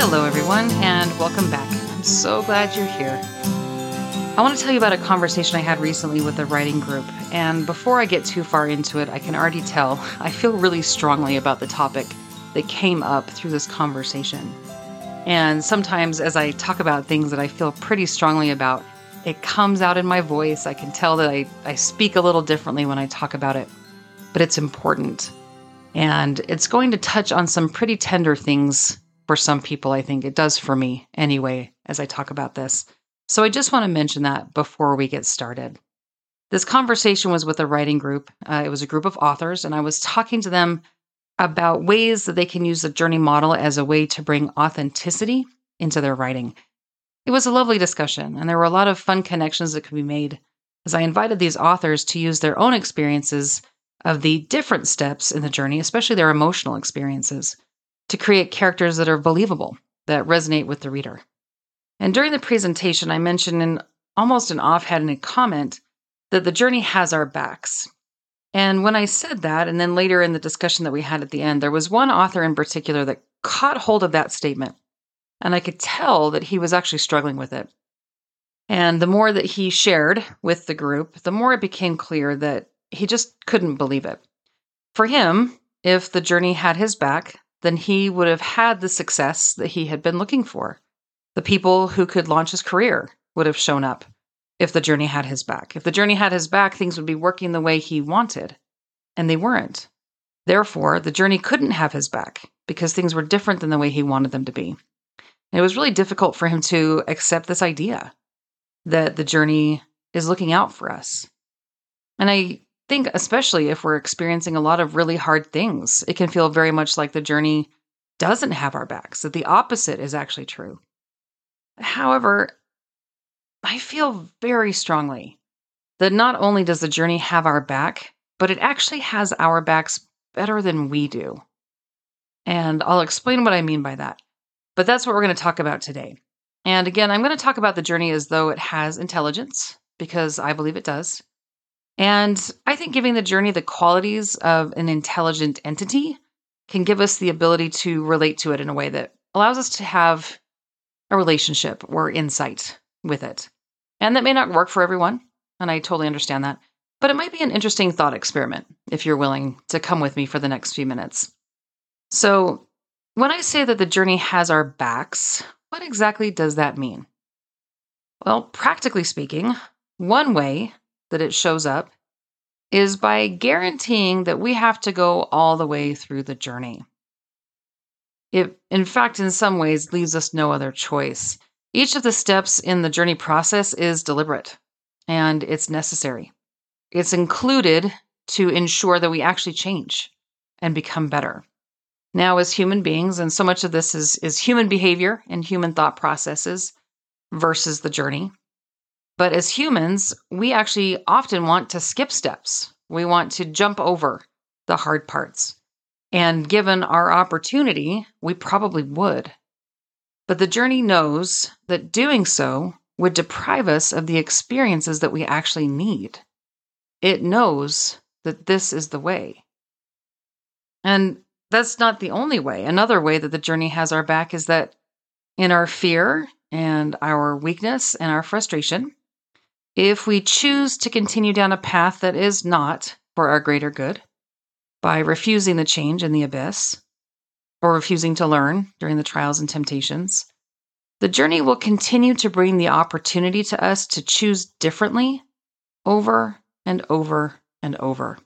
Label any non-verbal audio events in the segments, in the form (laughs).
Hello, everyone, and welcome back. I'm so glad you're here. I want to tell you about a conversation I had recently with a writing group. And before I get too far into it, I can already tell (laughs) I feel really strongly about the topic that came up through this conversation. And sometimes, as I talk about things that I feel pretty strongly about, it comes out in my voice. I can tell that I, I speak a little differently when I talk about it, but it's important. And it's going to touch on some pretty tender things for some people, I think. It does for me anyway, as I talk about this. So I just want to mention that before we get started. This conversation was with a writing group. Uh, it was a group of authors, and I was talking to them about ways that they can use the journey model as a way to bring authenticity into their writing. It was a lovely discussion, and there were a lot of fun connections that could be made as I invited these authors to use their own experiences of the different steps in the journey, especially their emotional experiences, to create characters that are believable, that resonate with the reader. And during the presentation, I mentioned in almost an offhanded comment that the journey has our backs. And when I said that, and then later in the discussion that we had at the end, there was one author in particular that caught hold of that statement. And I could tell that he was actually struggling with it. And the more that he shared with the group, the more it became clear that he just couldn't believe it. For him, if the journey had his back, then he would have had the success that he had been looking for. The people who could launch his career would have shown up if the journey had his back. If the journey had his back, things would be working the way he wanted, and they weren't. Therefore, the journey couldn't have his back because things were different than the way he wanted them to be. And it was really difficult for him to accept this idea that the journey is looking out for us. And I think, especially if we're experiencing a lot of really hard things, it can feel very much like the journey doesn't have our backs, that the opposite is actually true. However, I feel very strongly that not only does the journey have our back, but it actually has our backs better than we do. And I'll explain what I mean by that. But that's what we're going to talk about today. And again, I'm going to talk about the journey as though it has intelligence, because I believe it does. And I think giving the journey the qualities of an intelligent entity can give us the ability to relate to it in a way that allows us to have a relationship or insight with it. And that may not work for everyone, and I totally understand that. But it might be an interesting thought experiment if you're willing to come with me for the next few minutes. So, when I say that the journey has our backs, what exactly does that mean? Well, practically speaking, one way that it shows up is by guaranteeing that we have to go all the way through the journey. It, in fact, in some ways, leaves us no other choice. Each of the steps in the journey process is deliberate and it's necessary. It's included to ensure that we actually change and become better. Now, as human beings, and so much of this is, is human behavior and human thought processes versus the journey. But as humans, we actually often want to skip steps. We want to jump over the hard parts. And given our opportunity, we probably would. But the journey knows that doing so would deprive us of the experiences that we actually need. It knows that this is the way. And that's not the only way. Another way that the journey has our back is that in our fear and our weakness and our frustration, if we choose to continue down a path that is not for our greater good, by refusing the change in the abyss or refusing to learn during the trials and temptations, the journey will continue to bring the opportunity to us to choose differently over and over and over,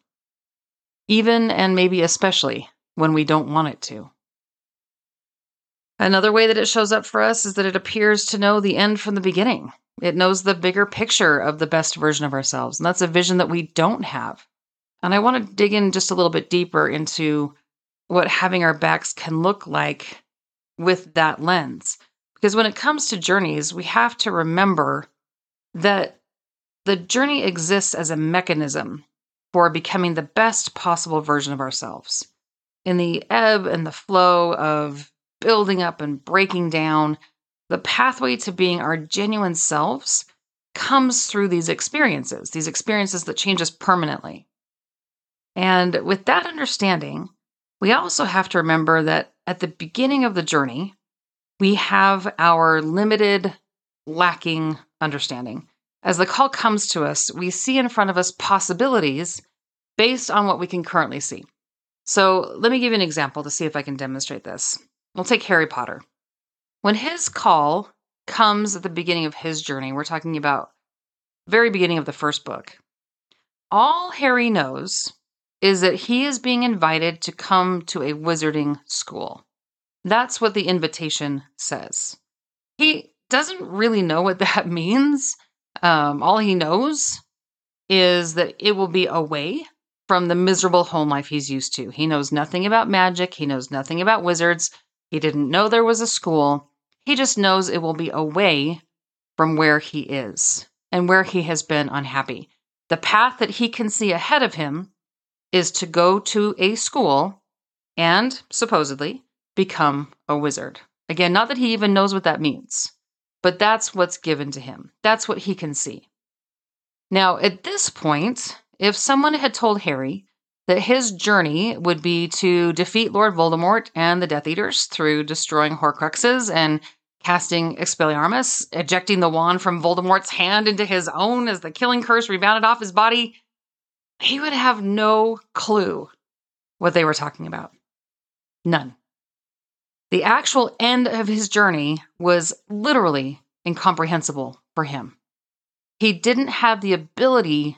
even and maybe especially when we don't want it to. Another way that it shows up for us is that it appears to know the end from the beginning. It knows the bigger picture of the best version of ourselves, and that's a vision that we don't have. And I want to dig in just a little bit deeper into what having our backs can look like with that lens. Because when it comes to journeys, we have to remember that the journey exists as a mechanism for becoming the best possible version of ourselves. In the ebb and the flow of building up and breaking down, the pathway to being our genuine selves comes through these experiences, these experiences that change us permanently. And with that understanding, we also have to remember that at the beginning of the journey, We have our limited, lacking understanding. As the call comes to us, we see in front of us possibilities based on what we can currently see. So let me give you an example to see if I can demonstrate this. We'll take Harry Potter. When his call comes at the beginning of his journey, we're talking about very beginning of the first book. All Harry knows is that he is being invited to come to a wizarding school. That's what the invitation says. He doesn't really know what that (laughs) means. Um, all he knows is that it will be away from the miserable home life he's used to. He knows nothing about magic, he knows nothing about wizards, he didn't know there was a school. He just knows it will be away from where he is and where he has been unhappy. The path that he can see ahead of him is to go to a school and supposedly become a wizard. Again, not that he even knows what that means, but that's what's given to him. That's what he can see. Now, at this point, if someone had told Harry that his journey would be to defeat Lord Voldemort and the Death Eaters through destroying Horcruxes and casting Expelliarmus, ejecting the wand from Voldemort's hand into his own as the killing curse rebounded off his body, he would have no clue what they were talking about. None. The actual end of his journey was literally incomprehensible for him. He didn't have the ability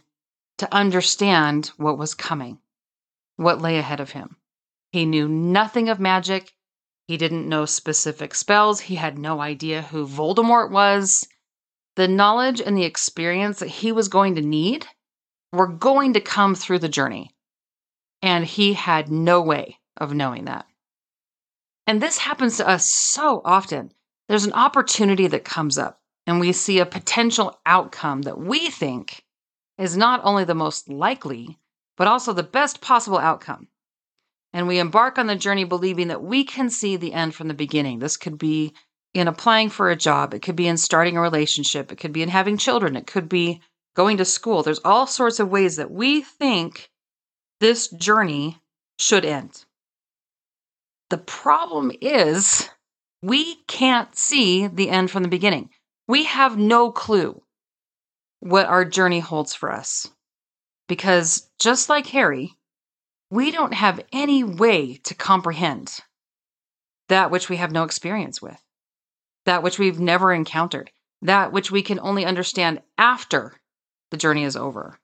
to understand what was coming, what lay ahead of him. He knew nothing of magic. He didn't know specific spells. He had no idea who Voldemort was. The knowledge and the experience that he was going to need were going to come through the journey. And he had no way of knowing that. And this happens to us so often. There's an opportunity that comes up, and we see a potential outcome that we think is not only the most likely, but also the best possible outcome. And we embark on the journey believing that we can see the end from the beginning. This could be in applying for a job, it could be in starting a relationship, it could be in having children, it could be going to school. There's all sorts of ways that we think this journey should end. The problem is we can't see the end from the beginning. We have no clue what our journey holds for us. Because just like Harry, we don't have any way to comprehend that which we have no experience with, that which we've never encountered, that which we can only understand after the journey is over.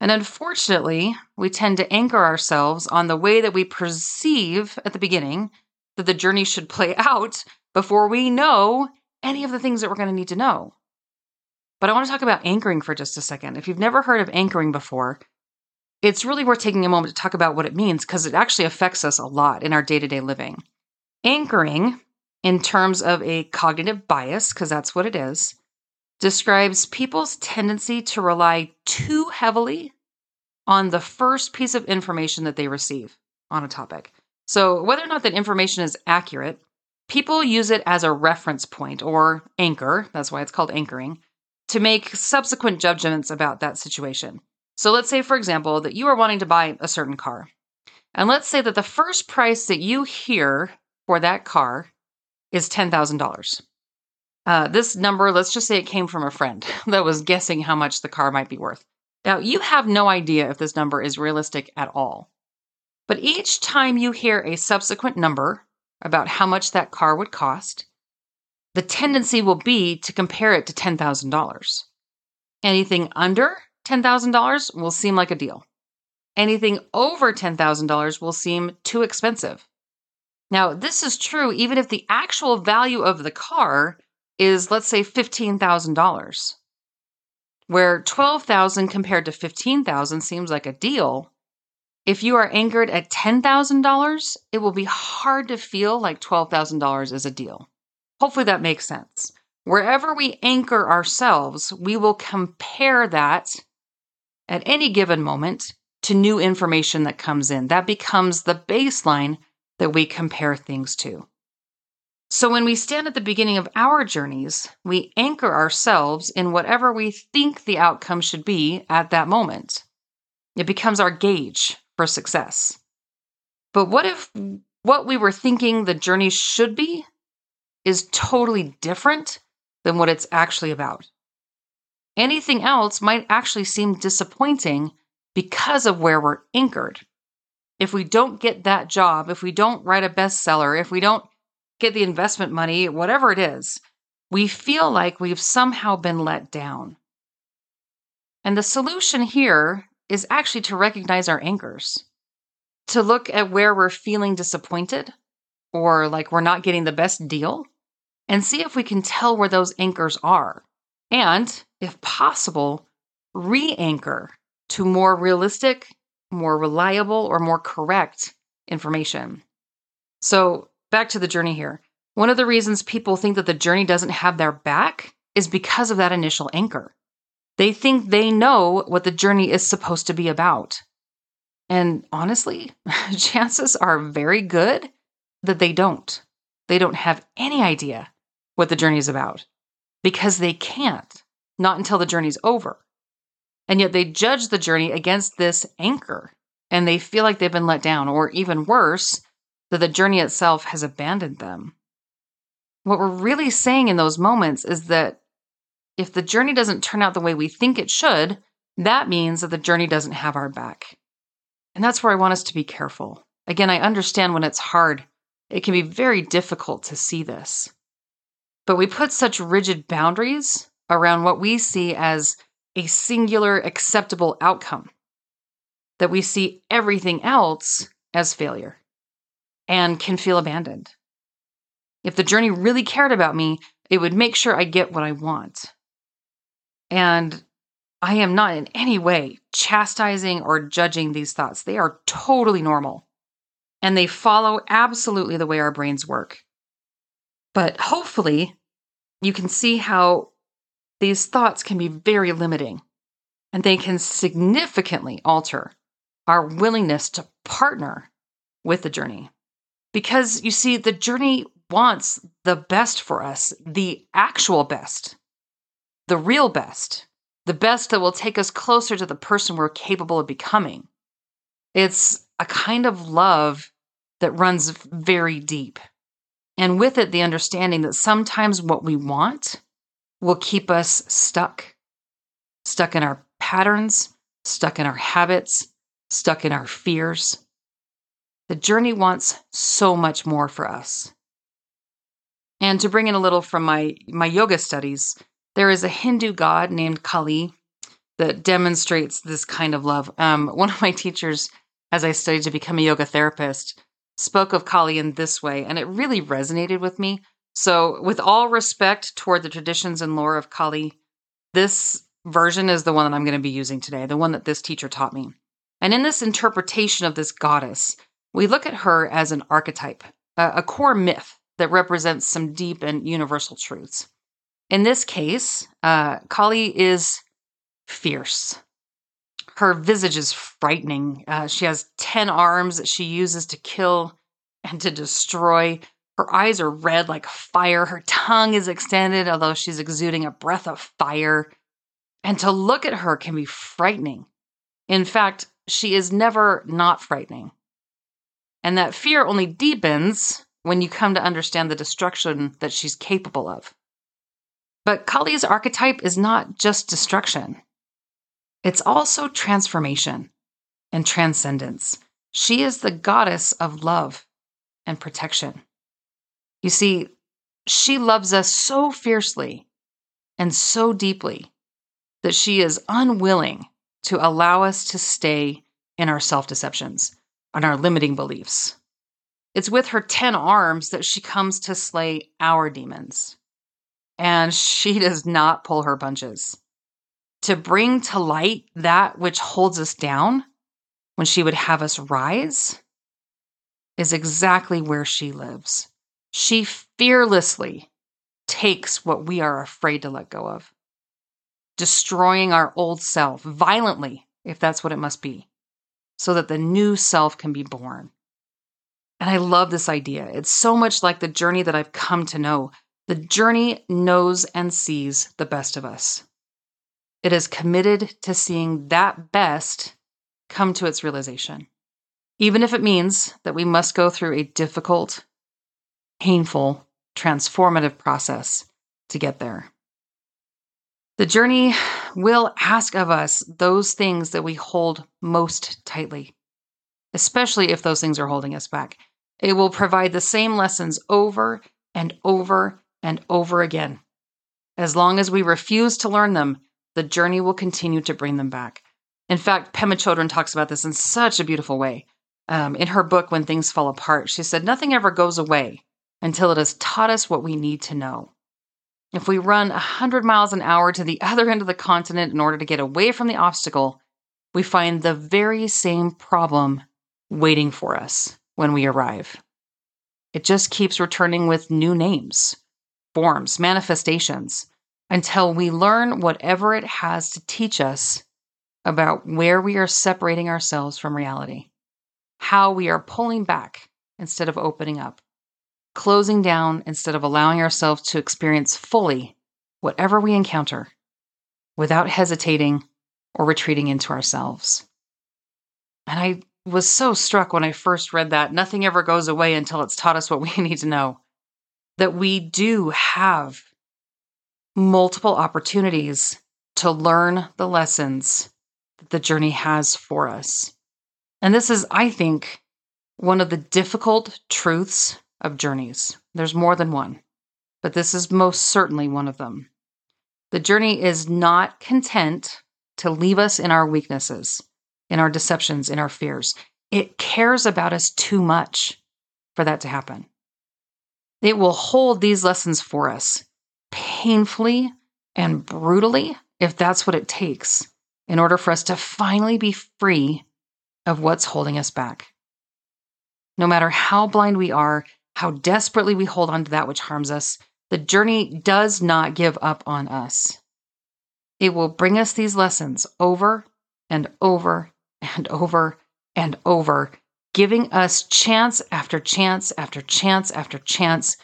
And unfortunately, we tend to anchor ourselves on the way that we perceive at the beginning that the journey should play (laughs) out before we know any of the things that we're going to need to know. But I want to talk about anchoring for just a second. If you've never heard of anchoring before, it's really worth taking a moment to talk about what it means because it actually affects us a lot in our day to day living. Anchoring, in terms of a cognitive bias, because that's what it is, describes people's tendency to rely too heavily on the first piece of information that they receive on a topic. So, whether or not that information is accurate, people use it as a reference point or anchor, that's why it's called anchoring, to make subsequent judgments about that situation. So let's say, for example, that you are wanting to buy a certain car. And let's say that the first price that you hear for that car is $10,000. Uh, this number, let's just say it came from a friend (laughs) that was guessing how much the car might be worth. Now, you have no idea if this number is realistic at all. But each time you hear a subsequent number about how much that car would cost, the tendency will be to compare it to $10,000. Anything under $10,000 will seem like a deal. Anything over $10,000 will seem too expensive. Now, this is true even if the actual value of the car is, let's say, $15,000. Where 12,000 compared to 15,000 seems like a deal, if you are anchored at $10,000, it will be hard to feel like $12,000 is a deal. Hopefully that makes sense. Wherever we anchor ourselves, we will compare that at any given moment to new information that comes in. That becomes the baseline that we compare things to. So when we stand at the beginning of our journeys, we anchor ourselves in whatever we think the outcome should be at that moment. It becomes our gauge for success. But what if what we were thinking the journey should be is totally different than what it's actually about. Anything else might actually seem disappointing because of where we're anchored. If we don't get that job, if we don't write a bestseller, if we don't get the investment money, whatever it is, we feel like we've somehow been let down. And the solution here is actually to recognize our anchors, to look at where we're feeling disappointed or like we're not getting the best deal, and see if we can tell where those anchors are. And, if possible, re anchor to more realistic, more reliable, or more correct information. So, back to the journey here. One of the reasons people think that the journey doesn't have their back is because of that initial anchor. They think they know what the journey is supposed to be about. And honestly, (laughs) chances are very good that they don't. They don't have any idea what the journey is about because they can't, not until the journey's over. And yet they judge the journey against this anchor and they feel like they've been let down, or even worse, that the journey itself has abandoned them. What we're really saying in those moments is that if the journey doesn't turn out the way we think it should, that means that the journey doesn't have our back. And that's where I want us to be careful. Again, I understand when it's hard, it can be very difficult to see this. But we put such rigid boundaries around what we see as a singular acceptable outcome, that we see everything else as failure and can feel abandoned. If the journey really cared about me, it would make sure I get what I want. And I am not in any way chastising or judging these thoughts. They are totally normal and they follow absolutely the way our brains work. But hopefully, you can see how these thoughts can be very limiting and they can significantly alter our willingness to partner with the journey. Because you see, the journey wants the best for us, the actual best, the real best, the best that will take us closer to the person we're capable of becoming. It's a kind of love that runs very deep. And with it, the understanding that sometimes what we want will keep us stuck, stuck in our patterns, stuck in our habits, stuck in our fears. The journey wants so much more for us. And to bring in a little from my, my yoga studies, there is a Hindu god named Kali that demonstrates this kind of love. Um, one of my teachers, as I studied to become a yoga therapist, spoke of Kali in this way, and it really resonated with me. So, with all respect toward the traditions and lore of Kali, this version is the one that I'm going to be using today, the one that this teacher taught me. And in this interpretation of this goddess, we look at her as an archetype, a, core myth that represents some deep and universal truths. In this case, uh, Kali is fierce. Her visage is frightening. Uh, she has 10 arms that she uses to kill and to destroy. Her eyes are red like fire. Her tongue is extended, although she's exuding a breath of fire. And to look at her can be frightening. In fact, she is never not frightening. And that fear only deepens when you come to understand the destruction that she's capable of. But Kali's archetype is not just destruction, it's also transformation and transcendence. She is the goddess of love and protection. You see, she loves us so fiercely and so deeply that she is unwilling to allow us to stay in our self deceptions and our limiting beliefs. It's with her 10 arms that she comes to slay our demons. And she (laughs) does not pull her punches to bring to light that which holds us down when she would have us rise is exactly where she lives. She fearlessly takes what we are afraid to let go of, destroying our old self violently, if that's what it must be, so that the new self can be born. And I love this idea. It's so much like the journey that I've come to know. The journey knows and sees the best of us. It is committed to seeing that best come to its realization, even if it means that we must go through a difficult, painful, transformative process to get there. The journey will ask of us those things that we hold most tightly, especially if those things are holding us back. It will provide the same lessons over and over and over again. As long as we refuse to learn them, the journey will continue to bring them back. In fact, Pema Chodron talks about this in such a beautiful way. Um, in her book, When Things Fall Apart, she said, Nothing ever goes away until it has taught us what we need to know. If we run 100 miles an hour to the (laughs) other end of the continent in order to get away from the obstacle, we find the very same problem waiting for us when we arrive. It just keeps returning with new names, forms, manifestations, until we learn whatever it has to teach us about where we are separating ourselves from reality, how we are pulling back instead of opening up closing down instead of allowing ourselves to experience fully whatever we encounter without hesitating or retreating into ourselves. And I was so struck when I first read that nothing ever goes away until it's taught us what we (laughs) need to know. That we do have multiple opportunities to learn the lessons that the journey has for us. And this is, I think, one of the difficult truths of journeys. There's more than one, but this is most certainly one of them. The journey is not content to leave us in our weaknesses, in our deceptions, in our fears. It cares about us too much for that to happen. It will hold these lessons for us painfully and brutally if that's what it takes in order for us to finally be free of what's holding us back. No matter how blind we are, how desperately we hold on to that which harms us, the journey does not give up on us. It will bring us these lessons over and over and over and over, giving us chance after chance after chance after chance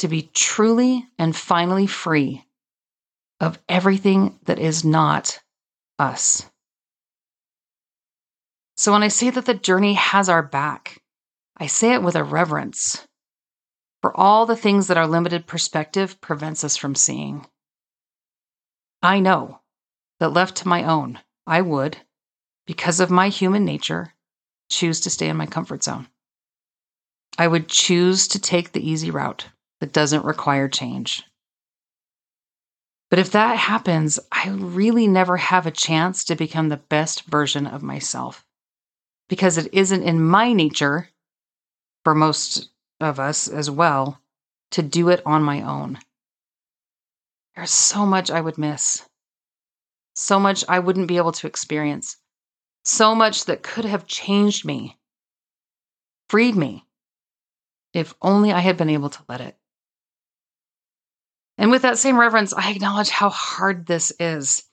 to be truly and finally free of everything that is not us. So when I say that the journey has our back, I say it with a reverence for all the things that our limited perspective prevents us from seeing. I know that left to my own, I would, because of my human nature, choose to stay in my comfort zone. I would choose to take the easy route that doesn't require change. But if that happens, I really never have a chance to become the best version of myself because it isn't in my nature for most of us as well to do it on my own. There's so much I would miss, so much I wouldn't be able to experience, so much that could have changed me, freed me, if only I had been able to let it. And with that same reverence, I acknowledge how hard this is.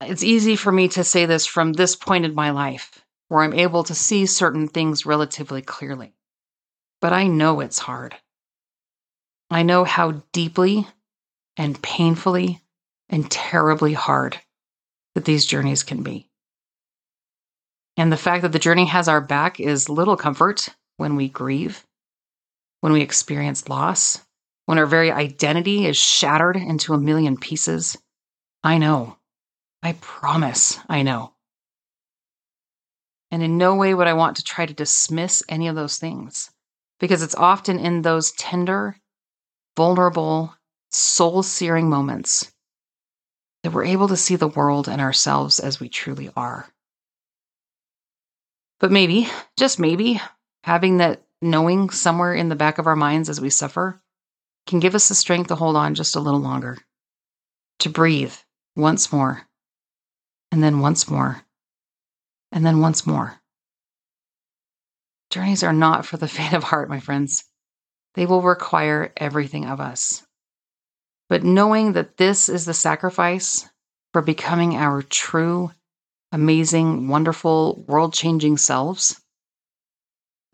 It's easy for me to say this from this point in my life, where I'm able to see certain things relatively clearly but I know it's hard. I know how deeply and painfully and terribly hard that these journeys can be. And the fact that the journey has our back is little comfort when we grieve, when we experience loss, when our very identity is shattered into a million pieces. I know. I promise I know. And in no way would I want to try to dismiss any of those things because it's often in those tender, vulnerable, soul searing moments that we're able to see the world and ourselves as we truly are. But maybe, just maybe, having that knowing somewhere in the back of our minds as we suffer can give us the strength to hold on just a little longer, to breathe once more, and then once more, and then once more. Journeys are not for the (laughs) faint of heart, my friends. They will require everything of us. But knowing that this is the sacrifice for becoming our true, amazing, wonderful, world changing selves,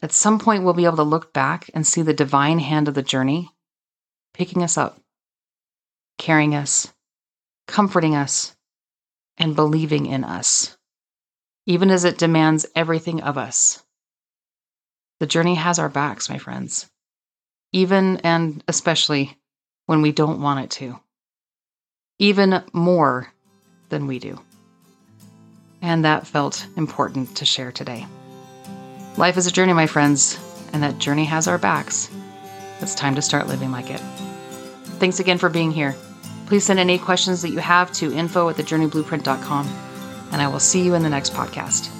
at some point we'll be able to look back and see the divine hand of the journey picking us up, carrying us, comforting us, and believing in us, even as it demands everything of us. The journey has our backs, my friends. even and especially when we don't want it to, even more than we do. And that felt important to share today. Life is a journey, my friends, and that journey has our backs. It's time to start living like it. Thanks again for being here. Please send any questions that you have to info at thejourneyblueprint.com, and I will see you in the next podcast.